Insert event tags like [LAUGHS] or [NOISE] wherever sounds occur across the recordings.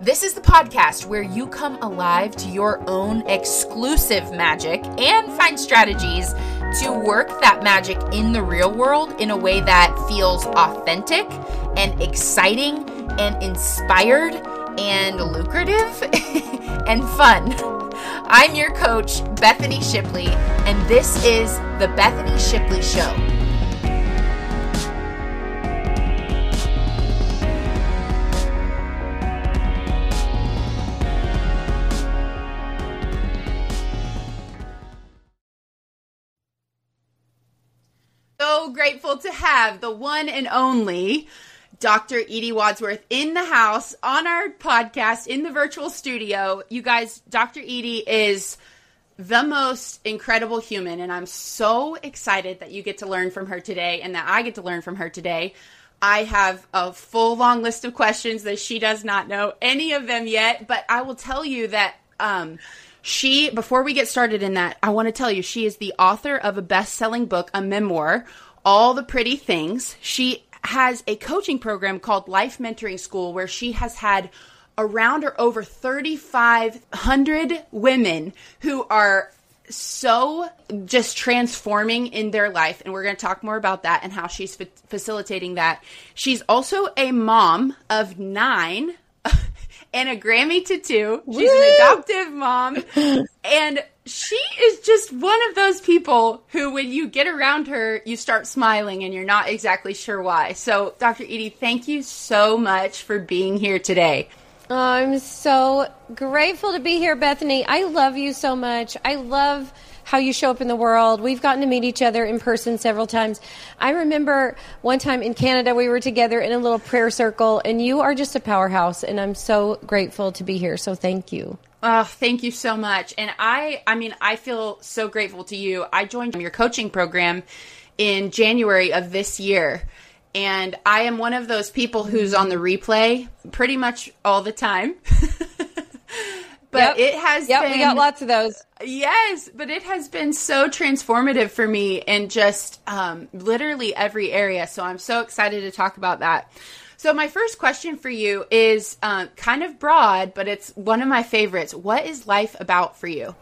This is the podcast where you come alive to your own exclusive magic and find strategies to work that magic in the real world in a way that feels authentic and exciting and inspired and lucrative [LAUGHS] and fun. I'm your coach, Bethany Shipley, and this is The Bethany Shipley Show. Grateful to have the one and only Dr. Edie Wadsworth in the house on our podcast in the virtual studio. You guys, Dr. Edie is the most incredible human, and I'm so excited that you get to learn from her today and that I get to learn from her today. I have a full long list of questions that she does not know any of them yet, but I will tell you that um, she, before we get started in that, I want to tell you she is the author of a best selling book, a memoir, All the Pretty Things. She has a coaching program called Life Mentoring School where she has had around or over 3,500 women who are so just transforming in their life. And we're going to talk more about that and how she's fa- facilitating that. She's also a mom of nine [LAUGHS] and a Grammy to two. She's Woo! an adoptive mom. [LAUGHS] and she is just one of those people who, when you get around her, you start smiling and you're not exactly sure why. So, Dr. Edie, thank you so much for being here today. Oh, I'm so grateful to be here, Bethany. I love you so much. I love how you show up in the world. We've gotten to meet each other in person several times. I remember one time in Canada, we were together in a little prayer circle, and you are just a powerhouse, and I'm so grateful to be here. So thank you. Oh, thank you so much. And I, I mean, I feel so grateful to you. I joined your coaching program in January of this year. And I am one of those people who's on the replay pretty much all the time. [LAUGHS] but yep. it has yep, been, we got lots of those. Yes, but it has been so transformative for me in just um, literally every area. So I'm so excited to talk about that. So, my first question for you is uh, kind of broad, but it's one of my favorites. What is life about for you?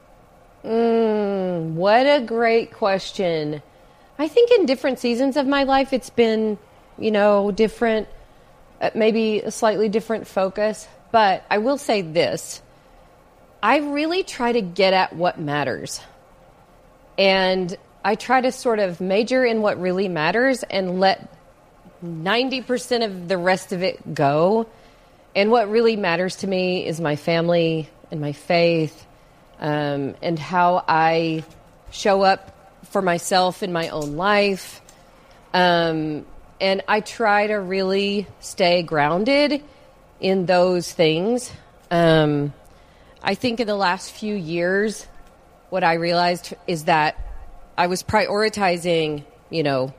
Mm, what a great question. I think in different seasons of my life, it's been, you know, different, uh, maybe a slightly different focus. But I will say this I really try to get at what matters. And I try to sort of major in what really matters and let 90% of the rest of it go. And what really matters to me is my family and my faith um, and how I show up for myself in my own life. Um, and I try to really stay grounded in those things. Um, I think in the last few years, what I realized is that I was prioritizing, you know,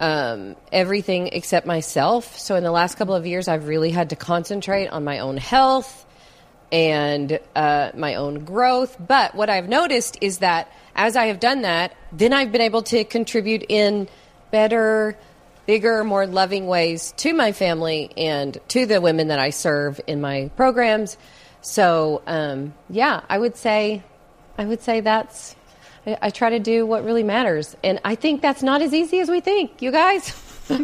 um, everything except myself. So in the last couple of years, I've really had to concentrate on my own health and uh, my own growth. But what I've noticed is that as I have done that, then I've been able to contribute in better, bigger, more loving ways to my family and to the women that I serve in my programs. So um, yeah, I would say, I would say that's I, try to do what really matters. And I think that's not as easy as we think, you guys. [LAUGHS]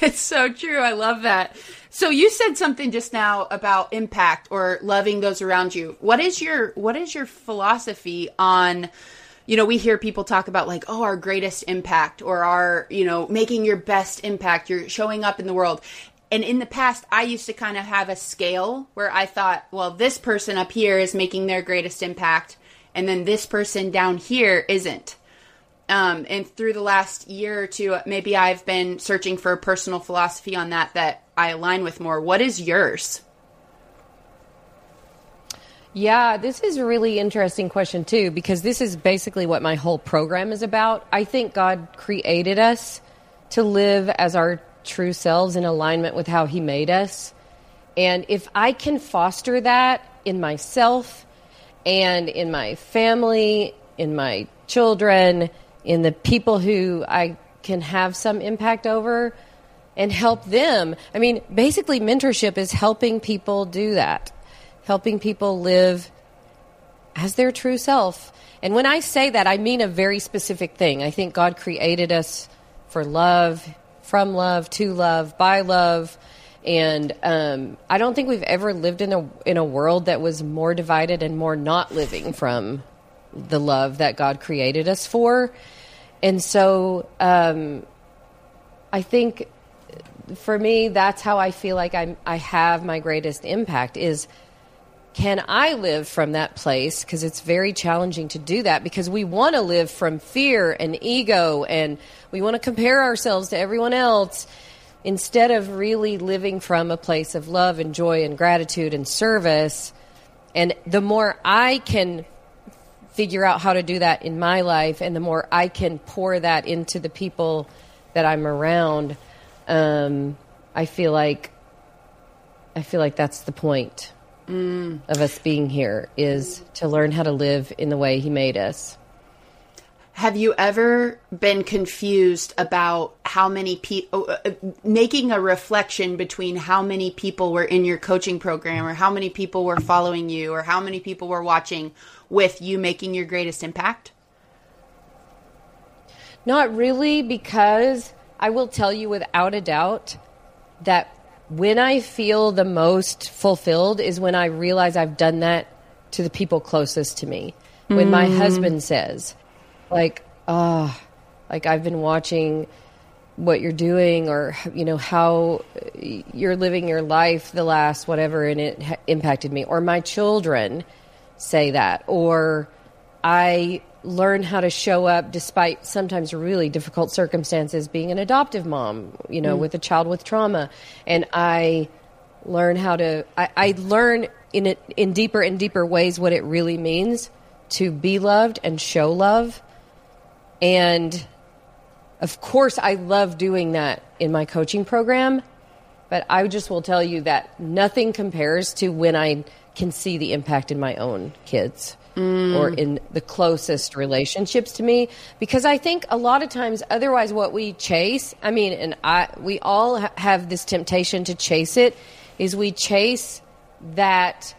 it's so true. I love that. So you said something just now about impact or loving those around you. What is your what is your philosophy on you know, we hear people talk about like, oh, our greatest impact or our, you know, making your best impact, you're showing up in the world. And in the past, I used to kind of have a scale where I thought, well, this person up here is making their greatest impact and then this person down here isn't. Um, and through the last year or two, maybe I've been searching for a personal philosophy on that that I align with more. What is yours? Yeah, this is a really interesting question too, because this is basically what my whole program is about. I think God created us to live as our true selves in alignment with how He made us. And if I can foster that in myself and in my family, in my children, in the people who I can have some impact over, and help them. I mean, basically, mentorship is helping people do that, helping people live as their true self. And when I say that, I mean a very specific thing. I think God created us for love, from love, to love, by love. And um, I don't think we've ever lived in a in a world that was more divided and more not living from the love that God created us for. And so um, I think for me, that's how I feel like I'm, I have my greatest impact is can I live from that place? Because it's very challenging to do that because we want to live from fear and ego and we want to compare ourselves to everyone else instead of really living from a place of love and joy and gratitude and service. And the more I can figure out how to do that in my life and the more I can pour that into the people that I'm around, um, I feel like I feel like that's the point mm. of us being here is to learn how to live in the way He made us. Have you ever been confused about how many people, uh, uh, making a reflection between how many people were in your coaching program or how many people were following you or how many people were watching with you making your greatest impact? Not really, because I will tell you without a doubt that when I feel the most fulfilled is when I realize I've done that to the people closest to me. When mm. my husband says, like, oh, like I've been watching what you're doing or, you know, how you're living your life the last whatever and it ha- impacted me. Or my children say that. Or I learn how to show up despite sometimes really difficult circumstances being an adoptive mom you know mm. with a child with trauma and i learn how to i, I learn in it in deeper and deeper ways what it really means to be loved and show love and of course i love doing that in my coaching program but i just will tell you that nothing compares to when i can see the impact in my own kids mm. or in the closest relationships to me because I think a lot of times otherwise what we chase I mean and I we all ha- have this temptation to chase it is we chase that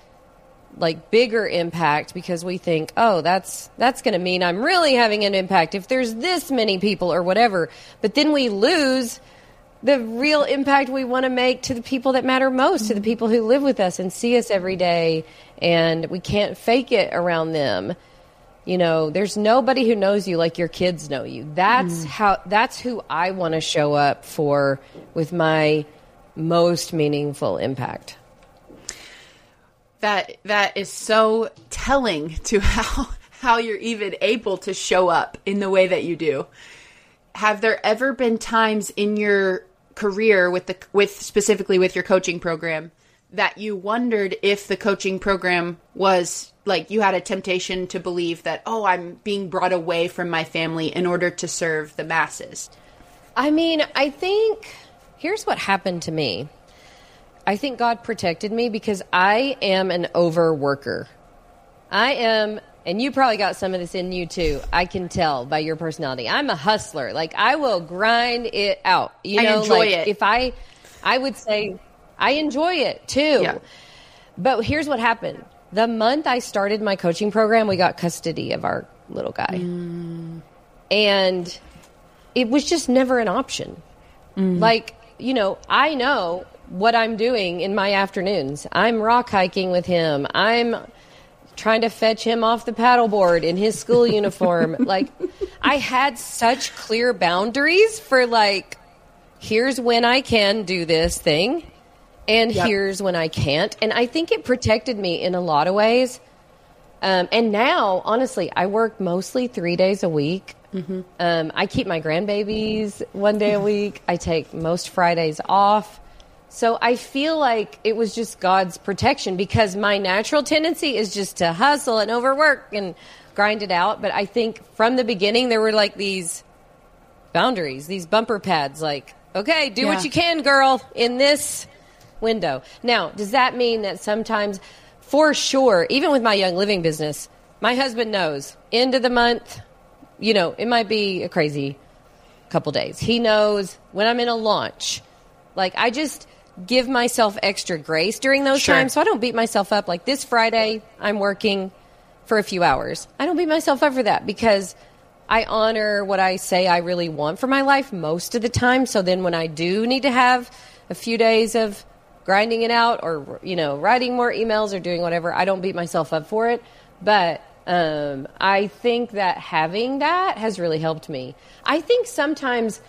like bigger impact because we think oh that's that's going to mean I'm really having an impact if there's this many people or whatever but then we lose the real impact we want to make to the people that matter most, to the people who live with us and see us every day, and we can't fake it around them. You know, there's nobody who knows you like your kids know you. That's mm. how that's who I want to show up for with my most meaningful impact. That that is so telling to [LAUGHS] how how you're even able to show up in the way that you do. Have there ever been times in your career with the with specifically with your coaching program that you wondered if the coaching program was like you had a temptation to believe that oh I'm being brought away from my family in order to serve the masses. I mean, I think here's what happened to me. I think God protected me because I am an overworker. I am and you probably got some of this in you too. I can tell by your personality. I'm a hustler. Like I will grind it out. You know, like it. if I I would say I enjoy it too. Yeah. But here's what happened. The month I started my coaching program, we got custody of our little guy. Mm. And it was just never an option. Mm. Like, you know, I know what I'm doing in my afternoons. I'm rock hiking with him. I'm trying to fetch him off the paddleboard in his school [LAUGHS] uniform. like, I had such clear boundaries for like, here's when I can do this thing, and yep. here's when I can't. And I think it protected me in a lot of ways. Um, and now, honestly, I work mostly three days a week. Mm-hmm. Um, I keep my grandbabies one day a week. I take most Fridays off. So I feel like it was just God's protection because my natural tendency is just to hustle and overwork and grind it out. But I think from the beginning there were like these boundaries, these bumper pads, like, okay, do yeah. what you can, girl, in this window. Now, does that mean that sometimes, for sure, even with my Young Living business, my husband knows end of the month, you know, it might be a crazy couple days. He knows when I'm in a launch Like I just give myself extra grace during those Sure. times so I don't beat myself up. Like this Friday, I'm working for a few hours. I don't beat myself up for that because I honor what I say I really want for my life most of the time. So then when I do need to have a few days of grinding it out or, you know, writing more emails or doing whatever, I don't beat myself up for it. But um, I think that having that has really helped me. I think sometimes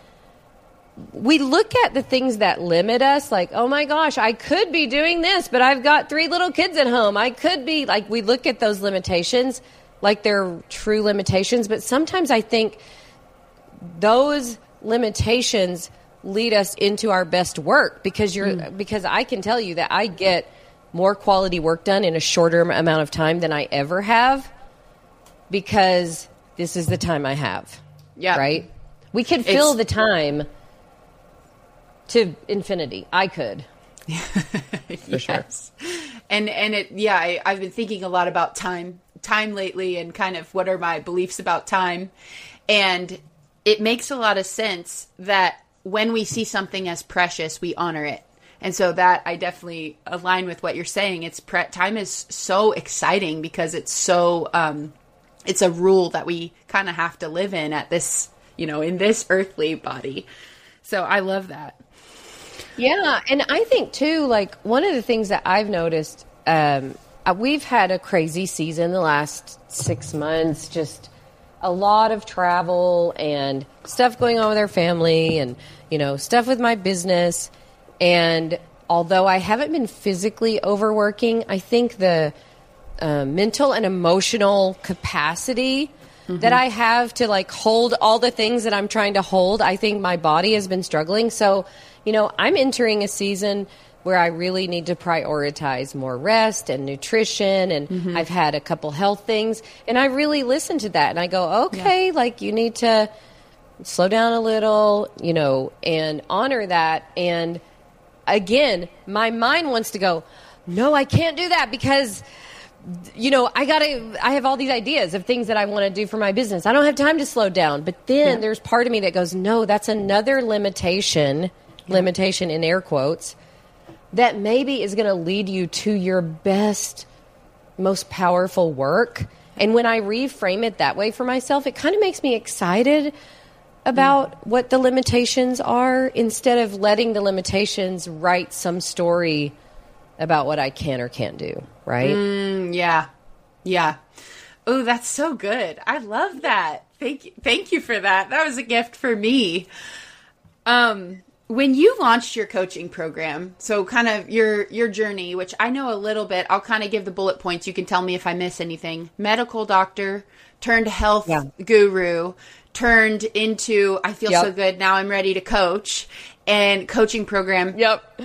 we look at the things that limit us like oh my gosh i could be doing this but i've got three little kids at home. I could be like we look at those limitations like they're true limitations but sometimes i think those limitations lead us into our best work because you're hmm. because i can tell you that i get more quality work done in a shorter amount of time than i ever have because this is the time i have Yeah. right? We could fill It's- the time to infinity. I could. [LAUGHS] yes. And and it yeah, I, I've been thinking a lot about time time lately and kind of what are my beliefs about time. And it makes a lot of sense that when we see something as precious, we honor it. And so that I definitely align with what you're saying. It's pre- time is so exciting because it's so um, it's a rule that we kind of have to live in at this you know in this earthly body. So I love that. Yeah, and I think too, like one of the things that I've noticed, um, uh, we've had a crazy season the last six months. Just a lot of travel and stuff going on with our family, and you know stuff with my business. And although I haven't been physically overworking, I think the uh, mental and emotional capacity that I have to like hold all the things that I'm trying to hold. I think my body has been struggling. So, you know, I'm entering a season where I really need to prioritize more rest and nutrition. And mm-hmm. I've had a couple health things. And I really listen to that. And I go, okay, like you need to slow down a little, you know, and honor that. And again, my mind wants to go, no, I can't do that because you know, I gotta, I have all these ideas of things that I want to do for my business. I don't have time to slow down. But then there's part of me that goes, no, that's another limitation, limitation in air quotes, that maybe is going to lead you to your best, most powerful work. And when I reframe it that way for myself, it kind of makes me excited about what the limitations are instead of letting the limitations write some story about what I can or can't do, right? Mm, yeah. Yeah. Oh, that's so good. I love that. Thank you. Thank you for that. That was a gift for me. Um, when you launched your coaching program, so kind of your your journey, which I know a little bit, I'll kind of give the bullet points. You can tell me if I miss anything. Medical doctor turned health Yeah. guru, turned into I feel so good now I'm ready to coach and coaching program. Yep.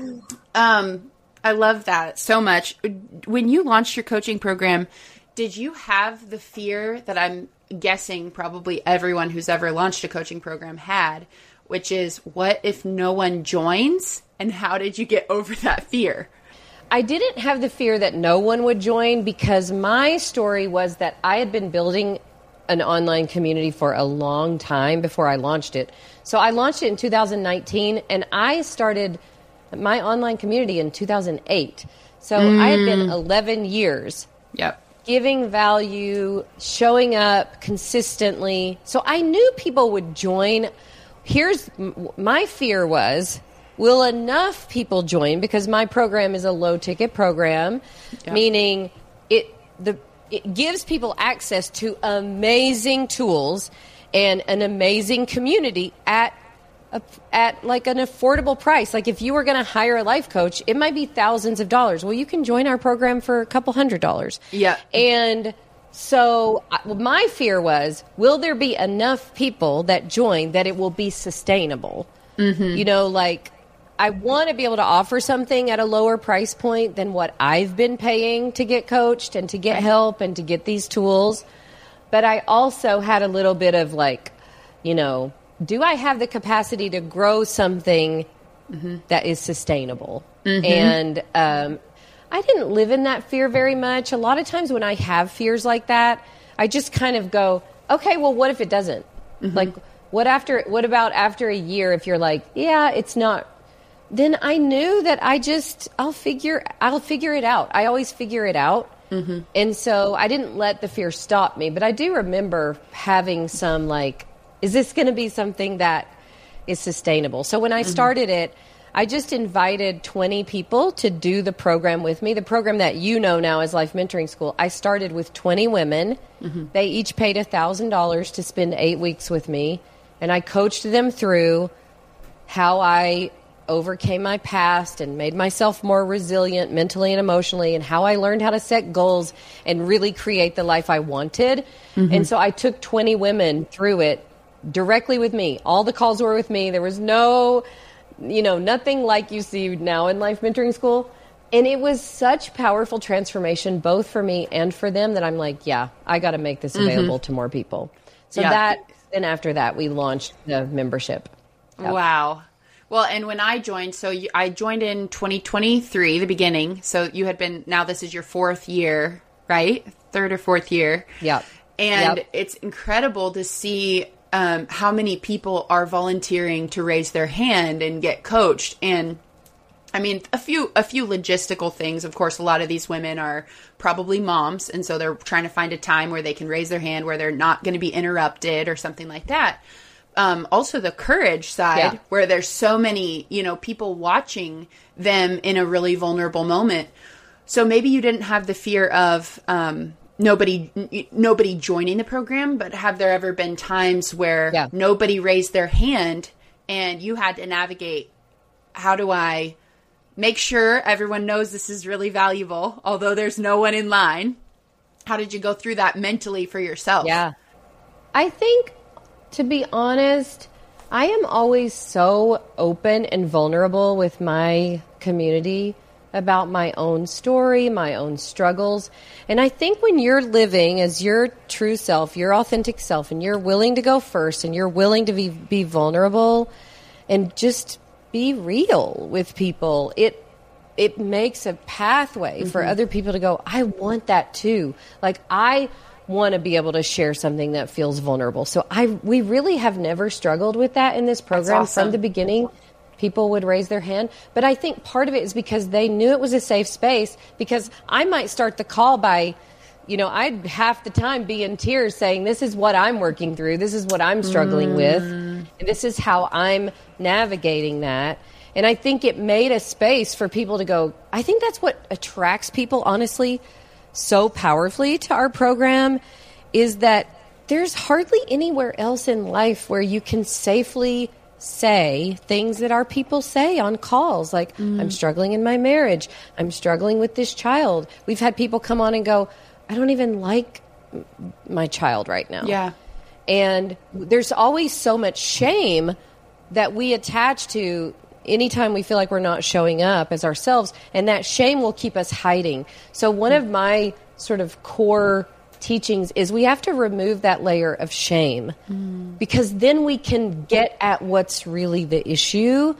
Um, I love that so much. When you launched your coaching program, did you have the fear that I'm guessing probably everyone who's ever launched a coaching program had, which is what if no one joins? And how did you get [LAUGHS] over that fear? I didn't have the fear that no one would join because my story was that I had been building an online community for a long time before I launched it. So I launched it in 2019 and I started my online community in 2008. So I had been mm. 11 years Yep. giving value, showing up consistently. So I knew people would join. Here's my fear was will enough people join because my program is a low ticket program, meaning it the it gives people access to amazing tools and an amazing community at a, at like an affordable price. Like if you were going to hire a life coach, it might be thousands of dollars. Well, you can join our program for a couple hundred dollars. Yeah. And so my fear was, will there be enough people that join that it will be sustainable? Mm-hmm. You know, like I want to be able to offer something at a lower price point than what I've been paying to get coached and to get help and to get these tools. But I also had a little bit of like, you know, do I have the capacity to grow something that is sustainable? And um, I didn't live in that fear very much. A lot of times when I have fears like that, I just kind of go, okay, well, what if it doesn't? Like, what after? What about after a year? If you're like, yeah, it's not then I knew that I just I'll figure I'll figure it out. I always figure it out. Mm-hmm. And so I didn't let the fear stop me, but I do remember having some like is this going to be something that is sustainable? So when I mm-hmm. started it, I just invited 20 people to do the program with me. The program that you know now as Life Mentoring School. I started with 20 women. Mm-hmm. They each paid $1,000 to spend 8 weeks with me, and I coached them through how I overcame my past and made myself more resilient mentally and emotionally, and how I learned how to set goals and really create the life I wanted. Mm-hmm. And so I took 20 women through it directly with me. All the calls were with me. There was no, you know, nothing like you see now in Life Mentoring School. And it was such powerful transformation, both for me and for them, that I'm like, yeah, I got to make this mm-hmm. available mm-hmm. to more people. So yeah. that, and after that, we launched the membership. Yep. Wow. Well, and when I joined, so you, I joined in 2023, the beginning. So you had been, now this is your fourth year, right? Third or fourth year. Yeah. And yep. it's incredible to see um, how many people are volunteering to raise their hand and get coached. And I mean, a few a few logistical things. Of course, a lot of these women are probably moms, and so they're trying to find a time where they can raise their hand, where they're not going to be interrupted or something like that um, also the courage side yeah. where there's so many you know people watching them in a really vulnerable moment so maybe you didn't have the fear of um, nobody nobody joining the program but have there ever been times where yeah. nobody raised their hand and you had to navigate how do i make sure everyone knows this is really valuable although there's no one in line? How did you go through that mentally for yourself? Yeah. I think to be honest, I am always so open and vulnerable with my community about my own story, my own struggles. And I think when you're living as your true self, your authentic self, and you're willing to go first and you're willing to be, be vulnerable and just be real with people, it it makes a pathway mm-hmm. for other people to go, I want that too. Like I want to be able to share something that feels vulnerable. So I we really have never struggled with that in this program awesome. from the beginning. People would raise their hand, but I think part of it is because they knew it was a safe space because I might start the call by you know, I'd half the time be in tears saying, This is what I'm working through. This is what I'm struggling mm. with. And this is how I'm navigating that. And I think it made a space for people to go, I think that's what attracts people, honestly, so powerfully to our program is that there's hardly anywhere else in life where you can safely say things that our people say on calls like mm. i'm struggling in my marriage i'm struggling with this child we've had people come on and go i don't even like my child right now yeah and there's always so much shame that we attach to anytime we feel like we're not showing up as ourselves, and that shame will keep us hiding. So, one of my sort of core teachings is we have to remove that layer of shame mm. because then we can get at what's really the issue.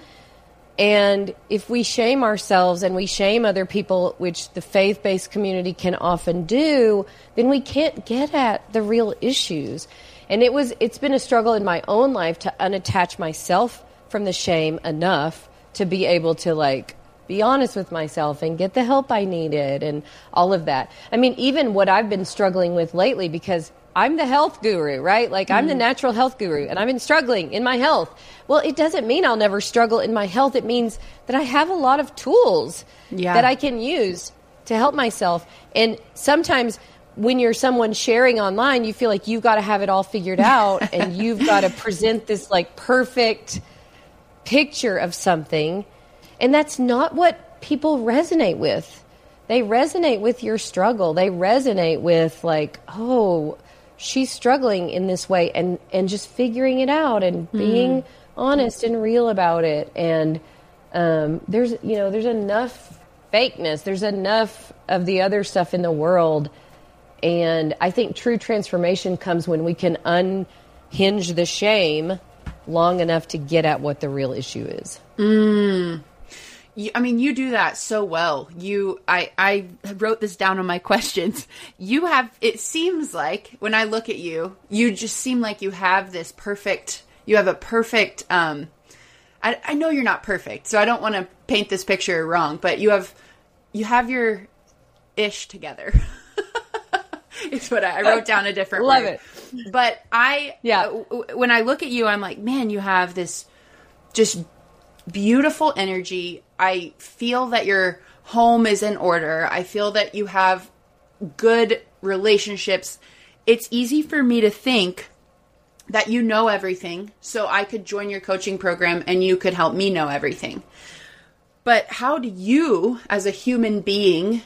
And if we shame ourselves and we shame other people, which the faith based community can often do, then we can't get at the real issues. And it was it's been a struggle in my own life to unattach myself from the shame enough to be able to like be honest with myself and get the help I needed and all of that. I mean, even what I've been struggling with lately because I'm the health guru, right? Like I'm the mm-hmm. natural health guru and I've been struggling in my health. Well, it doesn't mean I'll never struggle in my health. It means that I have a lot of tools yeah. that I can use to help myself. And sometimes when you're someone sharing online, you feel like you've got to have it all figured [LAUGHS] out and you've got to present this like perfect picture of something. And that's not what people resonate with. They resonate with your struggle. They resonate with, like, oh, she's struggling in this way and, and just figuring it out and mm. being honest and real about it. And um, there's, you know, there's enough fakeness, there's enough of the other stuff in the world. And I think true transformation comes when we can unhinge the shame long enough to get at what the real issue is. Mm. I mean, you do that so well. You, I, I wrote this down on my [LAUGHS] questions. You have, it seems like when I look at you, you just seem like you have this perfect, you have a perfect, um, I, I know you're not perfect, so I don't want to paint this picture wrong, but you have you have your ish together. [LAUGHS] it's what I, I, wrote [LAUGHS] down a different Love word. it. But I yeah. Uh, when I look at you, I'm like, man, you have this just beautiful energy. I feel that your home is in order. I feel that you have good relationships. It's easy for me to think that you know everything, so I could join your coaching program and you could help me know everything. But how do you, as a human being,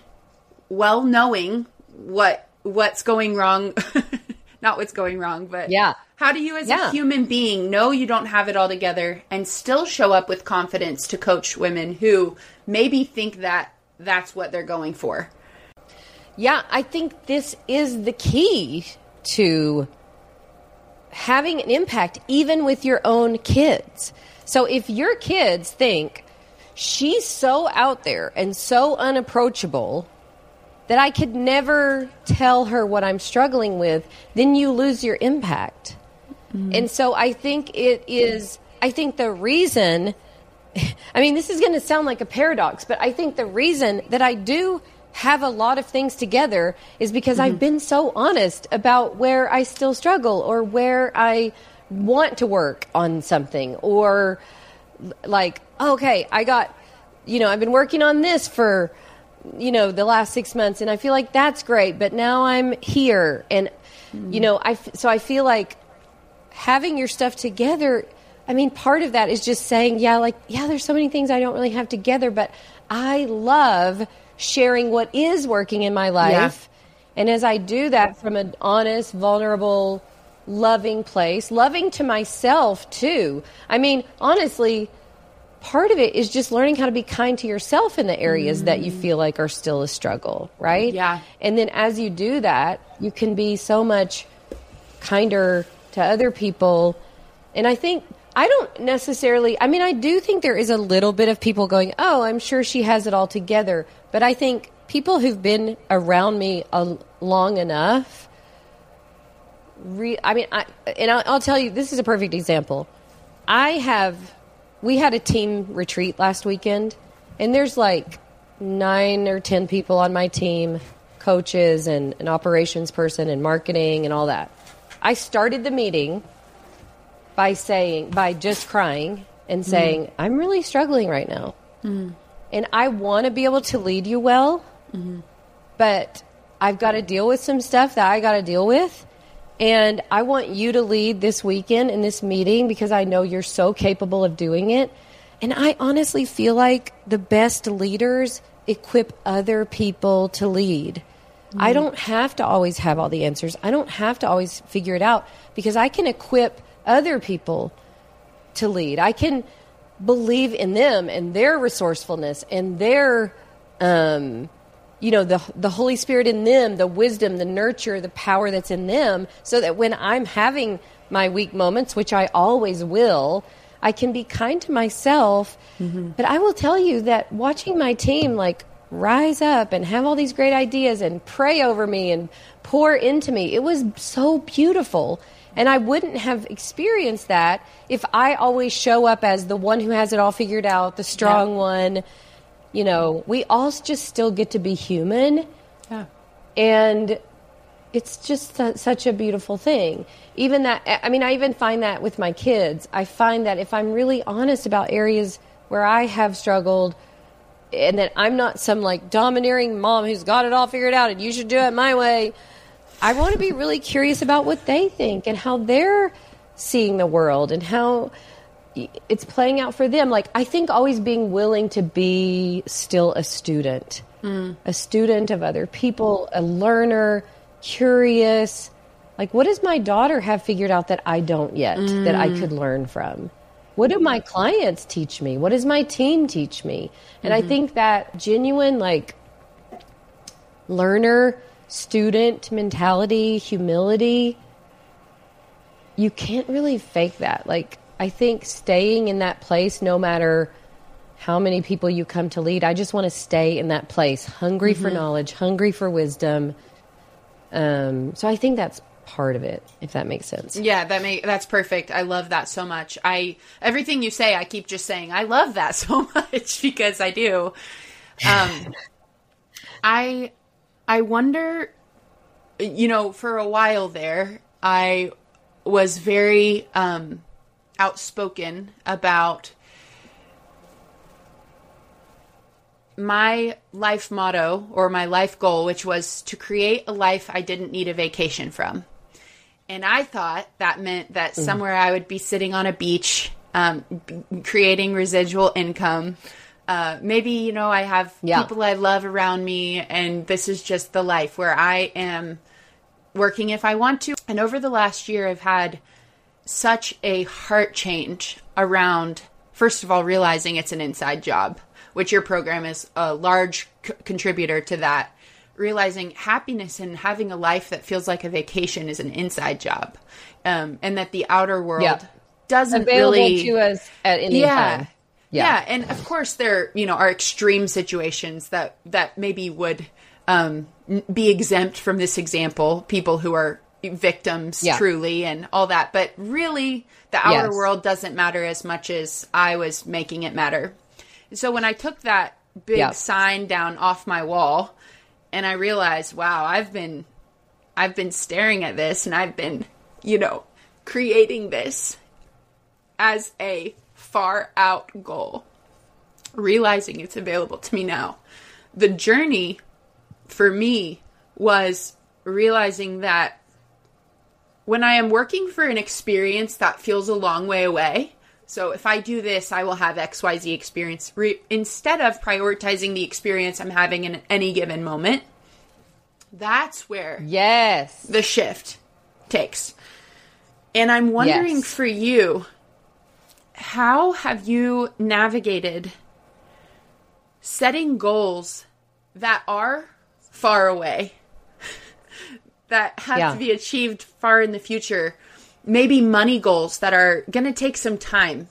well knowing what what's going wrong, [LAUGHS] not what's going wrong, but yeah, how do you, as yeah. a human being, know you don't have it all together and still show up with confidence to coach women who maybe think that that's what they're going for? Yeah, I think this is the key to having an impact, even with your own kids. So if your kids think she's so out there and so unapproachable that I could never tell her what I'm struggling with, then you lose your impact. Mm-hmm. And so I think it is, I think the reason, [LAUGHS] I mean, this is going to sound like a paradox, but I think the reason that I do have a lot of things together is because mm-hmm. I've been so honest about where I still struggle or where I want to work on something or like, okay, I got, you know, I've been working on this for, you know, the last six months and I feel like that's great, but now I'm here. And, mm-hmm. you know, I, so I feel like having your stuff together, I mean, part of that is just saying, yeah, like, yeah, there's so many things I don't really have together, but I love sharing what is working in my life. Yeah. And as I do that from an honest, vulnerable, loving place, loving to myself too. I mean, honestly, part of it is just learning how to be kind to yourself in the areas mm. that you feel like are still a struggle, right? Yeah. And then as you do that, you can be so much kinder to other people. And I think I don't necessarily, I mean, I do think there is a little bit of people going, oh, I'm sure she has it all together. But I think people who've been around me a, long enough, re, I mean, I, and I'll, I'll tell you, this is a perfect example. I have, we had a team retreat last weekend, and there's like nine or 10 people on my team coaches and an operations person and marketing and all that. I started the meeting by saying, by just crying and mm-hmm. saying, mm. I'm really struggling right now. Mm. And I want to be able to lead you well, mm-hmm. but I've got to deal with some stuff that I got to deal with. And I want you to lead this weekend in this meeting because I know you're so capable of doing it. And I honestly feel like the best leaders equip other people to lead. Mm-hmm. I don't have to always have all the answers. I don't have to always figure it out because I can equip other people to lead. I can believe in them and their resourcefulness and their um, you know the the holy spirit in them the wisdom the nurture the power that's in them so that when i'm having my weak moments which i always will i can be kind to myself mm-hmm. but i will tell you that watching my team like rise up and have all these great ideas and pray over me and pour into me it was so beautiful and I wouldn't have experienced that if I always show up as the one who has it all figured out, the strong yeah. one. You know, we all just still get to be human. Yeah. And it's just such a beautiful thing. Even that, I mean, I even find that with my kids. I find that if I'm really honest about areas where I have struggled, and that I'm not some like domineering mom who's got it all figured out and you should do it my way. I want to be really curious about what they think and how they're seeing the world and how it's playing out for them. Like, I think always being willing to be still a student, mm. a student of other people, a learner, curious. Like, what does my daughter have figured out that I don't yet mm. that I could learn from? What do my clients teach me? What does my team teach me? And mm-hmm. I think that genuine, like, learner student mentality, humility, you can't really fake that. Like, I think staying in that place, no matter how many people you come to lead, I just want to stay in that place, hungry mm-hmm. for knowledge, hungry for wisdom. Um, so I think that's part of it, if that makes sense. Yeah, that make that's perfect. I love that so much. I everything you say, I keep just saying I love that [LAUGHS] so much because I do. Um, [LAUGHS] I I wonder, you know, for a while there, I was very um, outspoken about my life motto or my life goal, which was to create a life I didn't need a vacation from. And I thought that meant that Mm. somewhere I would be sitting on a beach, um, b- creating residual income. Uh, maybe, you know, I have Yeah. people I love around me, and this is just the life where I am working if I want to. And over the last year, I've had such a heart change around, first of all, realizing it's an inside job, which your program is a large c- contributor to that. Realizing happiness and having a life that feels like a vacation is an inside job, um, and that the outer world Yeah. doesn't Available really to us at any yeah. time. Yeah. and of course there, you know, are extreme situations that that maybe would um, be exempt from this example. People who are victims, Yeah. truly, and all that. But really, the outer Yes. world doesn't matter as much as I was making it matter. So when I took that big Yeah. sign down off my wall, and I realized, wow, I've been, I've been staring at this, and I've been, you know, creating this as a far out goal, realizing it's available to me now. The journey for me was realizing that when I am working for an experience that feels a long way away, so if I do this, I will have XYZ experience, re- instead of prioritizing the experience I'm having in any given moment, that's where Yes. the shift takes. And I'm wondering Yes. for you, how have you navigated setting goals that are far away, that have Yeah. to be achieved far in the future? Maybe money goals that are going to take some time,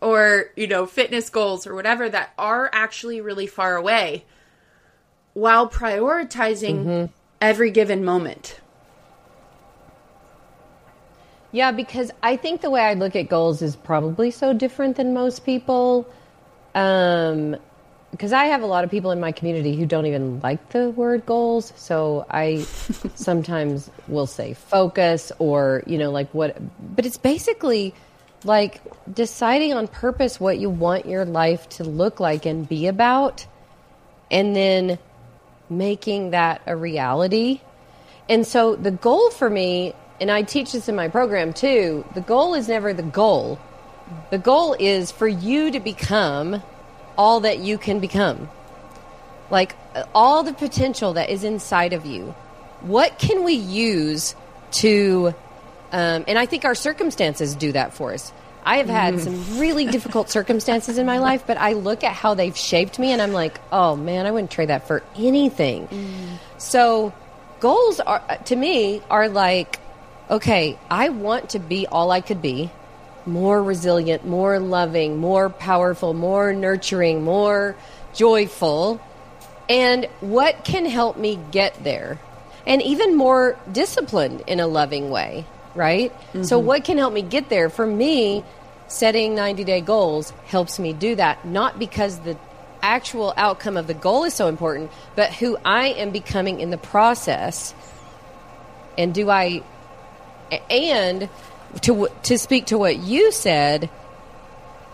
or, you know, fitness goals or whatever that are actually really far away while prioritizing every given moment. Yeah, because I think the way I look at goals is probably so different than most people. Um, because I have a lot of people in my community who don't even like the word goals. So I [LAUGHS] sometimes will say focus or, you know, like what, but it's basically like deciding on purpose what you want your life to look like and be about, and then making that a reality. And so the goal for me, and I teach this in my program too, the goal is never the goal. The goal is for you to become all that you can become. Like all the potential that is inside of you. What can we use to, um, and I think our circumstances do that for us. I have had some really difficult [LAUGHS] circumstances in my life, but I look at how they've shaped me and I'm like, oh man, I wouldn't trade that for anything. So goals are to me are like okay i want to be all i could be more resilient more loving more powerful more nurturing more joyful. And what can help me get there? And even more disciplined in a loving way right? So mm-hmm. what can help me get there? For me setting 90 day goals helps me do that not because the actual outcome of the goal is so important but who i am becoming in the process. And do i and to to speak to what you said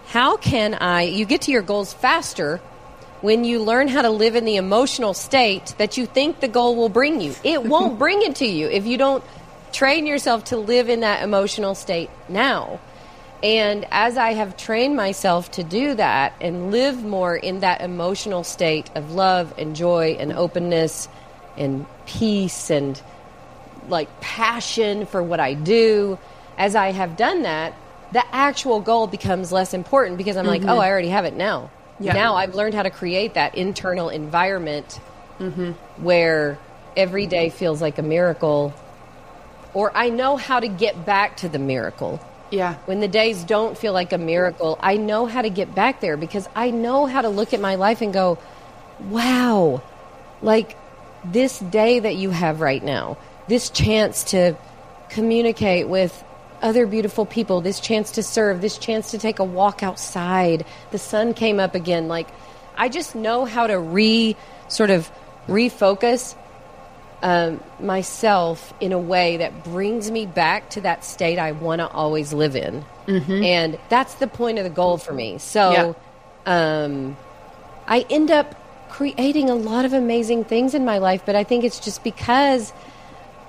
how can i you get to your goals faster when you learn how to live in the emotional state that you think the goal will bring you. It [LAUGHS] won't bring it to you if you don't train yourself to live in that emotional state now. And as I have trained myself to do that and live more in that emotional state of love and joy and openness and peace and like passion for what I do, as I have done that, the actual goal becomes less important because I'm like, mm-hmm. oh, I already have it now. Yeah. Now I've learned how to create that internal environment mm-hmm. where every day feels like a miracle, or I know how to get back to the miracle. Yeah. When the days don't feel like a miracle, I know how to get back there because I know how to look at my life and go, wow, like this day that you have right now, this chance to communicate with other beautiful people, this chance to serve, this chance to take a walk outside. The sun came up again. Like, I just know how to re sort of refocus um, myself in a way that brings me back to that state I want to always live in. Mm-hmm. And that's the point of the goal for me. So yeah. um, I end up creating a lot of amazing things in my life, but I think it's just because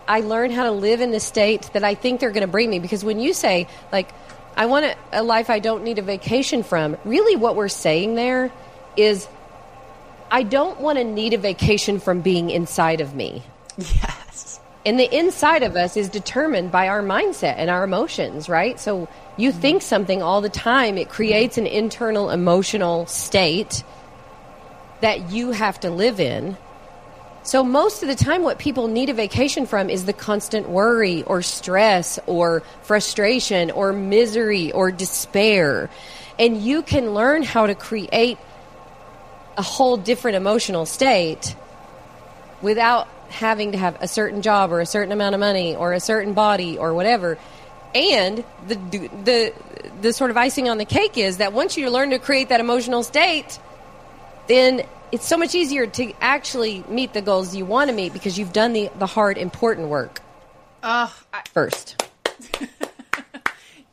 I learn how to live in the state that I think they're going to bring me. Because when you say, like, I want a, a life I don't need a vacation from, really what we're saying there is I don't want to need a vacation from being inside of me. Yes. And the inside of us is determined by our mindset and our emotions, right? So you mm-hmm. think something all the time, it creates an internal emotional state that you have to live in. So, most of the time, what people need a vacation from is the constant worry or stress or frustration or misery or despair. And you can learn how to create a whole different emotional state without having to have a certain job or a certain amount of money or a certain body or whatever. And the the the sort of icing on the cake is that once you learn to create that emotional state, then it's so much easier to actually meet the goals you want to meet because you've done the the hard important work. Uh, I, first. [LAUGHS]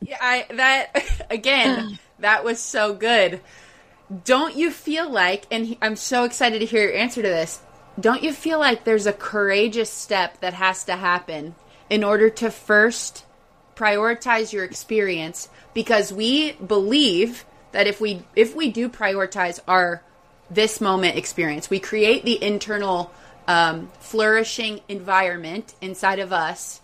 yeah, I that [LAUGHS] again, that was so good. Don't you feel like and I'm so excited to hear your answer to this don't you feel like there's a courageous step that has to happen in order to first prioritize your experience because we believe that if we if we do prioritize our this moment experience we create the internal um, flourishing environment inside of us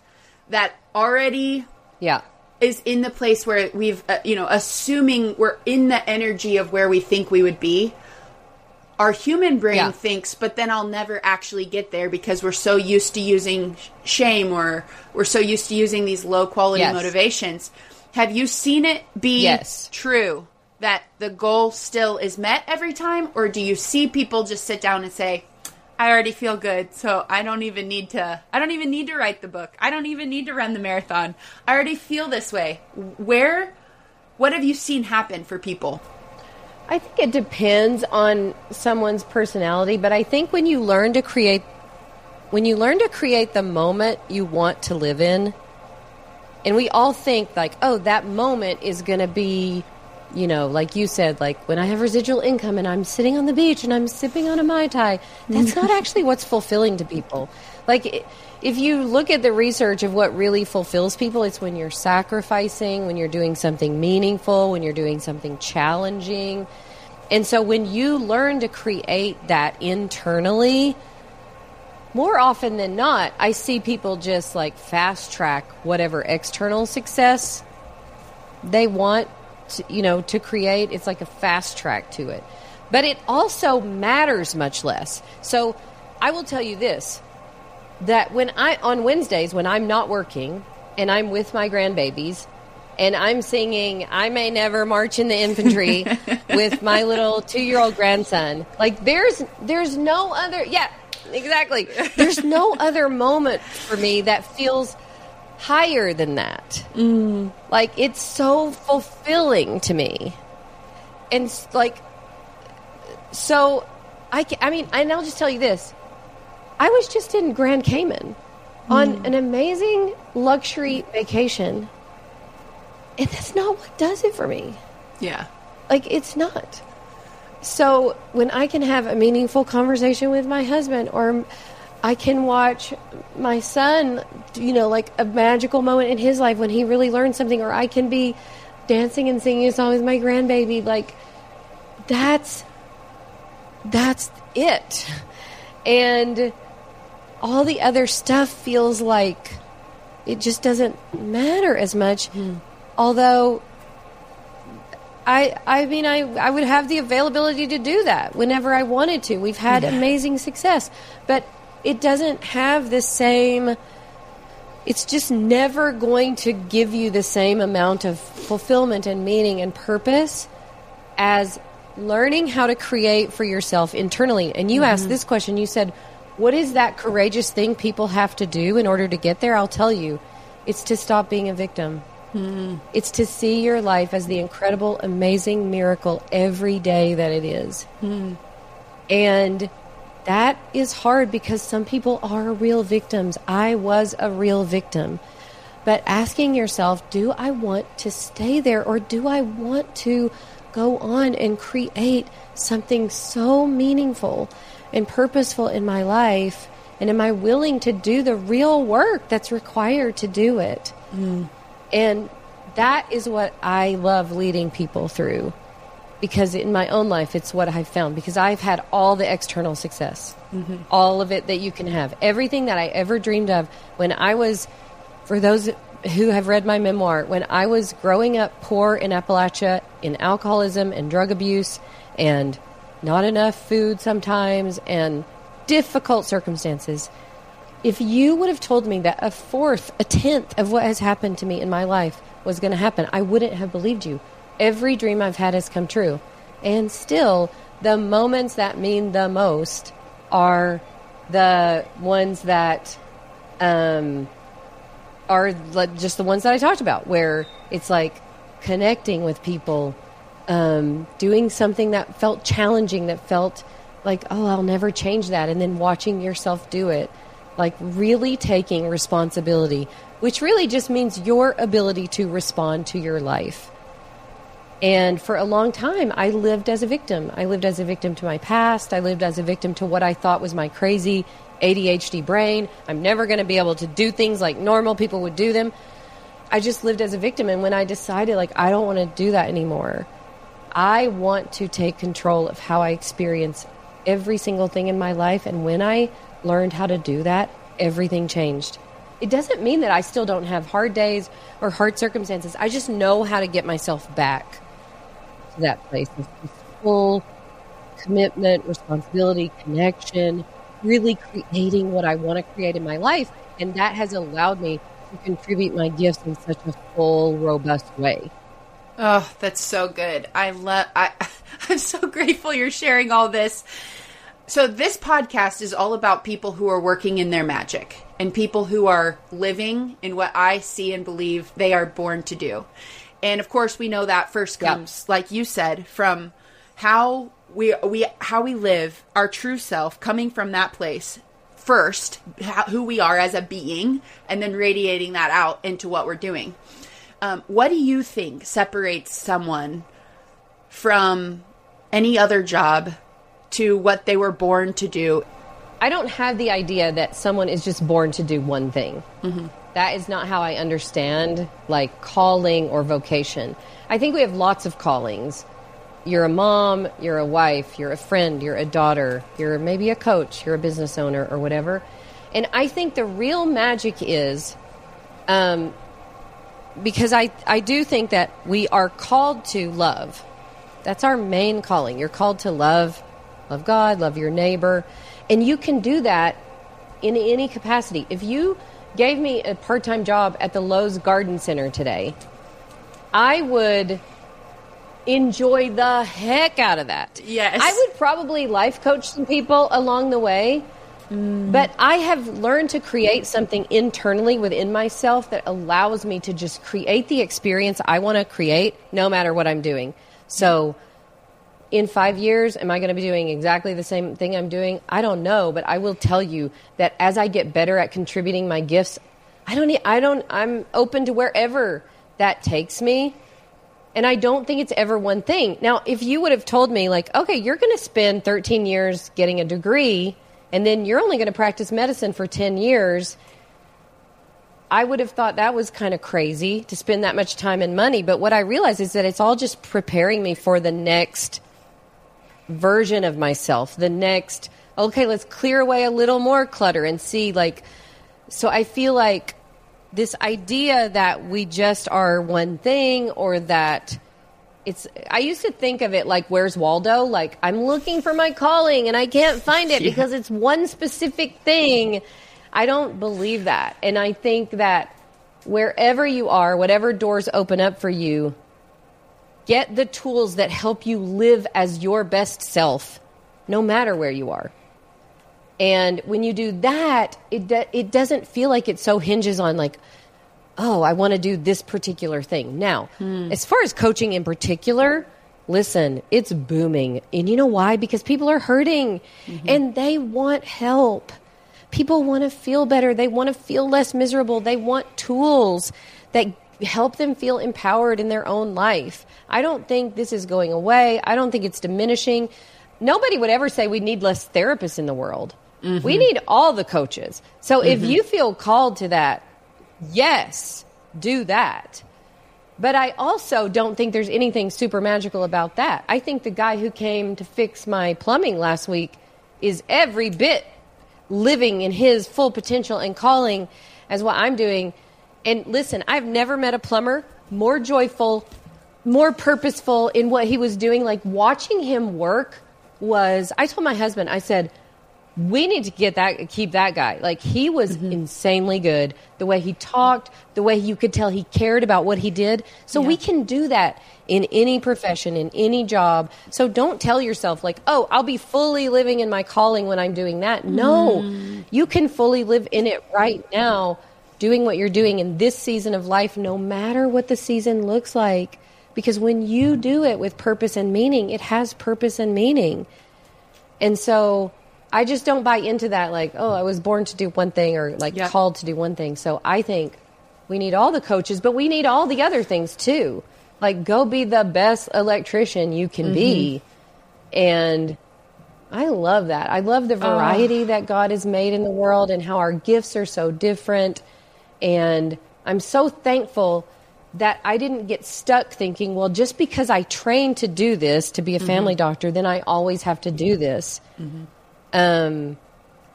that already yeah is in the place where we've uh, you know assuming we're in the energy of where we think we would be our human brain yeah. thinks, but then I'll never actually get there because we're so used to using shame or we're so used to using these low quality yes. motivations. Have you seen it be yes. true that the goal still is met every time? Or do you see people just sit down and say, I already feel good, so I don't even need to I don't even need to write the book. I don't even need to run the marathon. I already feel this way. Where what have you seen happen for people? I think it depends on someone's personality, but I think when you learn to create when you learn to create the moment you want to live in, and we all think like, oh, that moment is going to be, you know, like you said, like when I have residual income and I'm sitting on the beach and I'm sipping on a mai tai. That's not [LAUGHS] actually what's fulfilling to people. Like if you look at the research of what really fulfills people, it's when you're sacrificing, when you're doing something meaningful, when you're doing something challenging. And so when you learn to create that internally, more often than not, I see people just like fast track whatever external success they want to, you know, to create. It's like a fast track to it. But it also matters much less. So I will tell you this that when I on Wednesdays when I'm not working and I'm with my grandbabies and I'm singing I may never march in the infantry [LAUGHS] with my little 2-year-old grandson. Like there's there's no other yeah, exactly. There's no other moment for me that feels higher than that. Mm. Like it's so fulfilling to me. And like so I can, I mean, and I'll just tell you this I was just in Grand Cayman on mm. an amazing luxury vacation. And that's not what does it for me. Yeah. Like, it's not. So, when I can have a meaningful conversation with my husband, or I can watch my son, you know, like a magical moment in his life when he really learned something, or I can be dancing and singing a song with my grandbaby, like, that's that's it. And all the other stuff feels like it just doesn't matter as much. Mm. Although I I mean I I would have the availability to do that whenever I wanted to. We've had yeah. amazing success, but it doesn't have the same it's just never going to give you the same amount of fulfillment and meaning and purpose as learning how to create for yourself internally. And you mm-hmm. asked this question, you said, what is that courageous thing people have to do in order to get there? I'll tell you. it's to stop being a victim. It's to see your life as the incredible, amazing miracle every day that it is. And that is hard because some people are real victims. I was a real victim. But asking yourself, do I want to stay there or do I want to go on and create something so meaningful and purposeful in my life? And am I willing to do the real work that's required to do it? Mm. And that is what I love leading people through because in my own life, it's what I've found because I've had all the external success, mm-hmm. all of it that you can have, everything that I ever dreamed of when I was, for those who have read my memoir, when I was growing up poor in Appalachia in alcoholism and drug abuse and not enough food sometimes and difficult circumstances. If you would have told me that a fourth, a tenth of what has happened to me in my life was going to happen, I wouldn't have believed you. Every dream I've had has come true. And still, the moments that mean the most are the ones that um, are just the ones that I talked about, where it's like connecting with people, um, doing something that felt challenging, that felt like, oh, I'll never change that, and then watching yourself do it. Like really taking responsibility, which really just means your ability to respond to your life. And for a long time, I lived as a victim. I lived as a victim to my past. I lived as a victim to what I thought was my crazy ADHD brain. I'm never going to be able to do things like normal people would do them. I just lived as a victim. And when I decided, like, I don't want to do that anymore, I want to take control of how I experience every single thing in my life. And when I learned how to do that, everything changed. It doesn't mean that I still don't have hard days or hard circumstances. I just know how to get myself back to that place of full commitment, responsibility, connection, really creating what I want to create in my life. And that has allowed me to contribute my gifts in such a full, robust way. Oh, that's so good. I love I [LAUGHS] I'm so grateful you're sharing all this. So this podcast is all about people who are working in their magic and people who are living in what I see and believe they are born to do. And of course, we know that first Yep. comes like you said from how we we how we live, our true self coming from that place first, how, who we are as a being and then radiating that out into what we're doing. Um, what do you think separates someone from any other job to what they were born to do? I don't have the idea that someone is just born to do one thing. That is not how I understand like calling or vocation. I think we have lots of callings. You're a mom, you're a wife, you're a friend, you're a daughter, you're maybe a coach, you're a business owner or whatever. And I think the real magic is um, because I, I do think that we are called to love. That's our main calling. You're called to love, love God, love your neighbor. And you can do that in any capacity. If you gave me a part time job at the Lowe's Garden Center today, I would enjoy the heck out of that. Yes. I would probably life coach some people along the way. Mm. But I have learned to create something internally within myself that allows me to just create the experience I want to create no matter what I'm doing. So, in five years, am I going to be doing exactly the same thing I'm doing? I don't know, but I will tell you that as I get better at contributing my gifts, I don't, need, I don't, I'm open to wherever that takes me. And I don't think it's ever one thing. Now, if you would have told me, like, okay, you're going to spend 13 years getting a degree, and then you're only going to practice medicine for 10 years, I would have thought that was kind of crazy to spend that much time and money. But what I realize is that it's all just preparing me for the next version of myself, the next, okay, let's clear away a little more clutter and see, like, so I feel like this idea that we just are one thing or that it's I used to think of it like where's Waldo? Like I'm looking for my calling and I can't find it [LAUGHS] because it's one specific thing. I don't believe that. And I think that wherever you are whatever doors open up for you get the tools that help you live as your best self no matter where you are and when you do that, it do, it doesn't feel like it so hinges on like, oh, I want to do this particular thing. Now, hmm. as far as coaching in particular, listen, it's booming. And you know why? Because people are hurting mm-hmm. and they want help. People want to feel better. They want to feel less miserable. They want tools that help them feel empowered in their own life. I don't think this is going away. I don't think it's diminishing. Nobody would ever say we need less therapists in the world. Mm-hmm. We need all the coaches. So if mm-hmm. you feel called to that, yes, do that. But I also don't think there's anything super magical about that. I think the guy who came to fix my plumbing last week is every bit living in his full potential and calling as what I'm doing. And listen, I've never met a plumber more joyful, more purposeful in what he was doing. Like watching him work was, I told my husband, I said, we need to get that keep that guy. Like he was mm-hmm. insanely good. The way he talked the way you could tell he cared about what he did. So we can do that in any profession in any job. So don't tell yourself like oh i'll be fully living in my calling when i'm doing that. No. Mm-hmm. You can fully live in it right now doing what you're doing in this season of life no matter what the season looks like because when you do it with purpose and meaning it has purpose and meaning and so I just don't buy into that, like, oh, I was born to do one thing or like Yeah. called to do one thing. So I think we need all the coaches, but we need all the other things too. Like, go be the best electrician you can be. Mm-hmm. And I love that. I love the oh. variety that God has made in the world and how our gifts are so different. And I'm so thankful that I didn't get stuck thinking, well, just because I trained to do this, to be a family doctor, then I always have to do this. Um,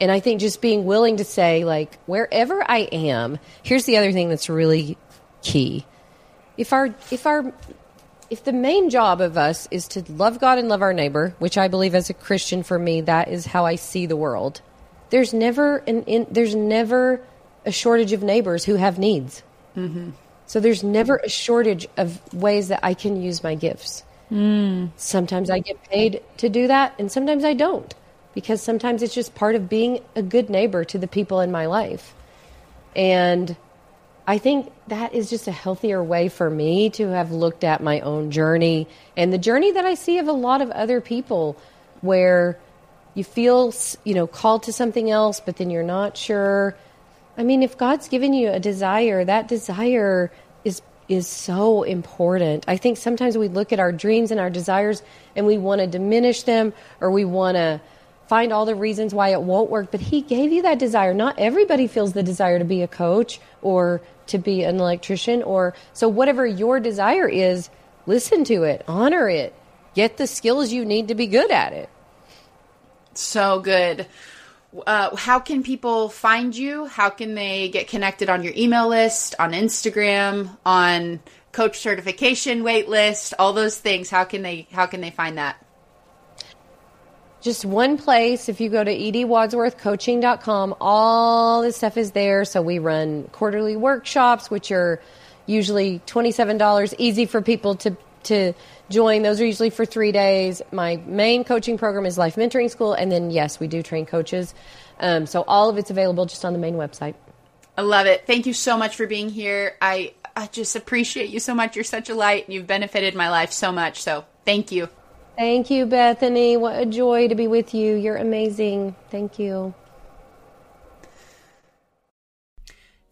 and I think just being willing to say, like, wherever I am, here's the other thing that's really key. If our, if our, if the main job of us is to love God and love our neighbor, which I believe as a Christian for me, that is how I see the world. There's never an in, there's never a shortage of neighbors who have needs. Mm-hmm. So there's never a shortage of ways that I can use my gifts. Mm. Sometimes I get paid to do that, and sometimes I don't, because sometimes it's just part of being a good neighbor to the people in my life. And I think that is just a healthier way for me to have looked at my own journey and the journey that I see of a lot of other people where you feel, you know, called to something else, but then you're not sure. I mean, if God's given you a desire, that desire is is so important. I think sometimes we look at our dreams and our desires and we want to diminish them or we want to find all the reasons why it won't work, but he gave you that desire. Not everybody feels the desire to be a coach or to be an electrician or so whatever your desire is, listen to it, honor it. Get the skills you need to be good at it. So good. Uh, how can people find you? How can they get connected on your email list, on Instagram, on coach certification wait list, all those things? How can they how can they find that? just one place. If you go to ediewadsworthcoaching.com, all this stuff is there. So we run quarterly workshops, which are usually $27, easy for people to, to join. Those are usually for three days. My main coaching program is Life Mentoring School. And then, yes, we do train coaches. Um, so all of it's available just on the main website. I love it. Thank you so much for being here. I I just appreciate you so much. You're such a light and you've benefited my life so much. So, thank you. Thank you, Bethany. What a joy to be with you. You're amazing. Thank you.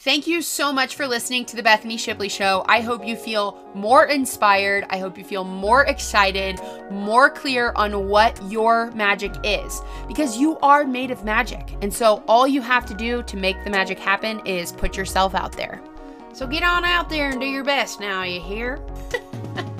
Thank you so much for listening to the Bethany Shipley Show. I hope you feel more inspired. I hope you feel more excited, more clear on what your magic is because you are made of magic. And so all you have to do to make the magic happen is put yourself out there. So get on out there and do your best now, you hear? [LAUGHS]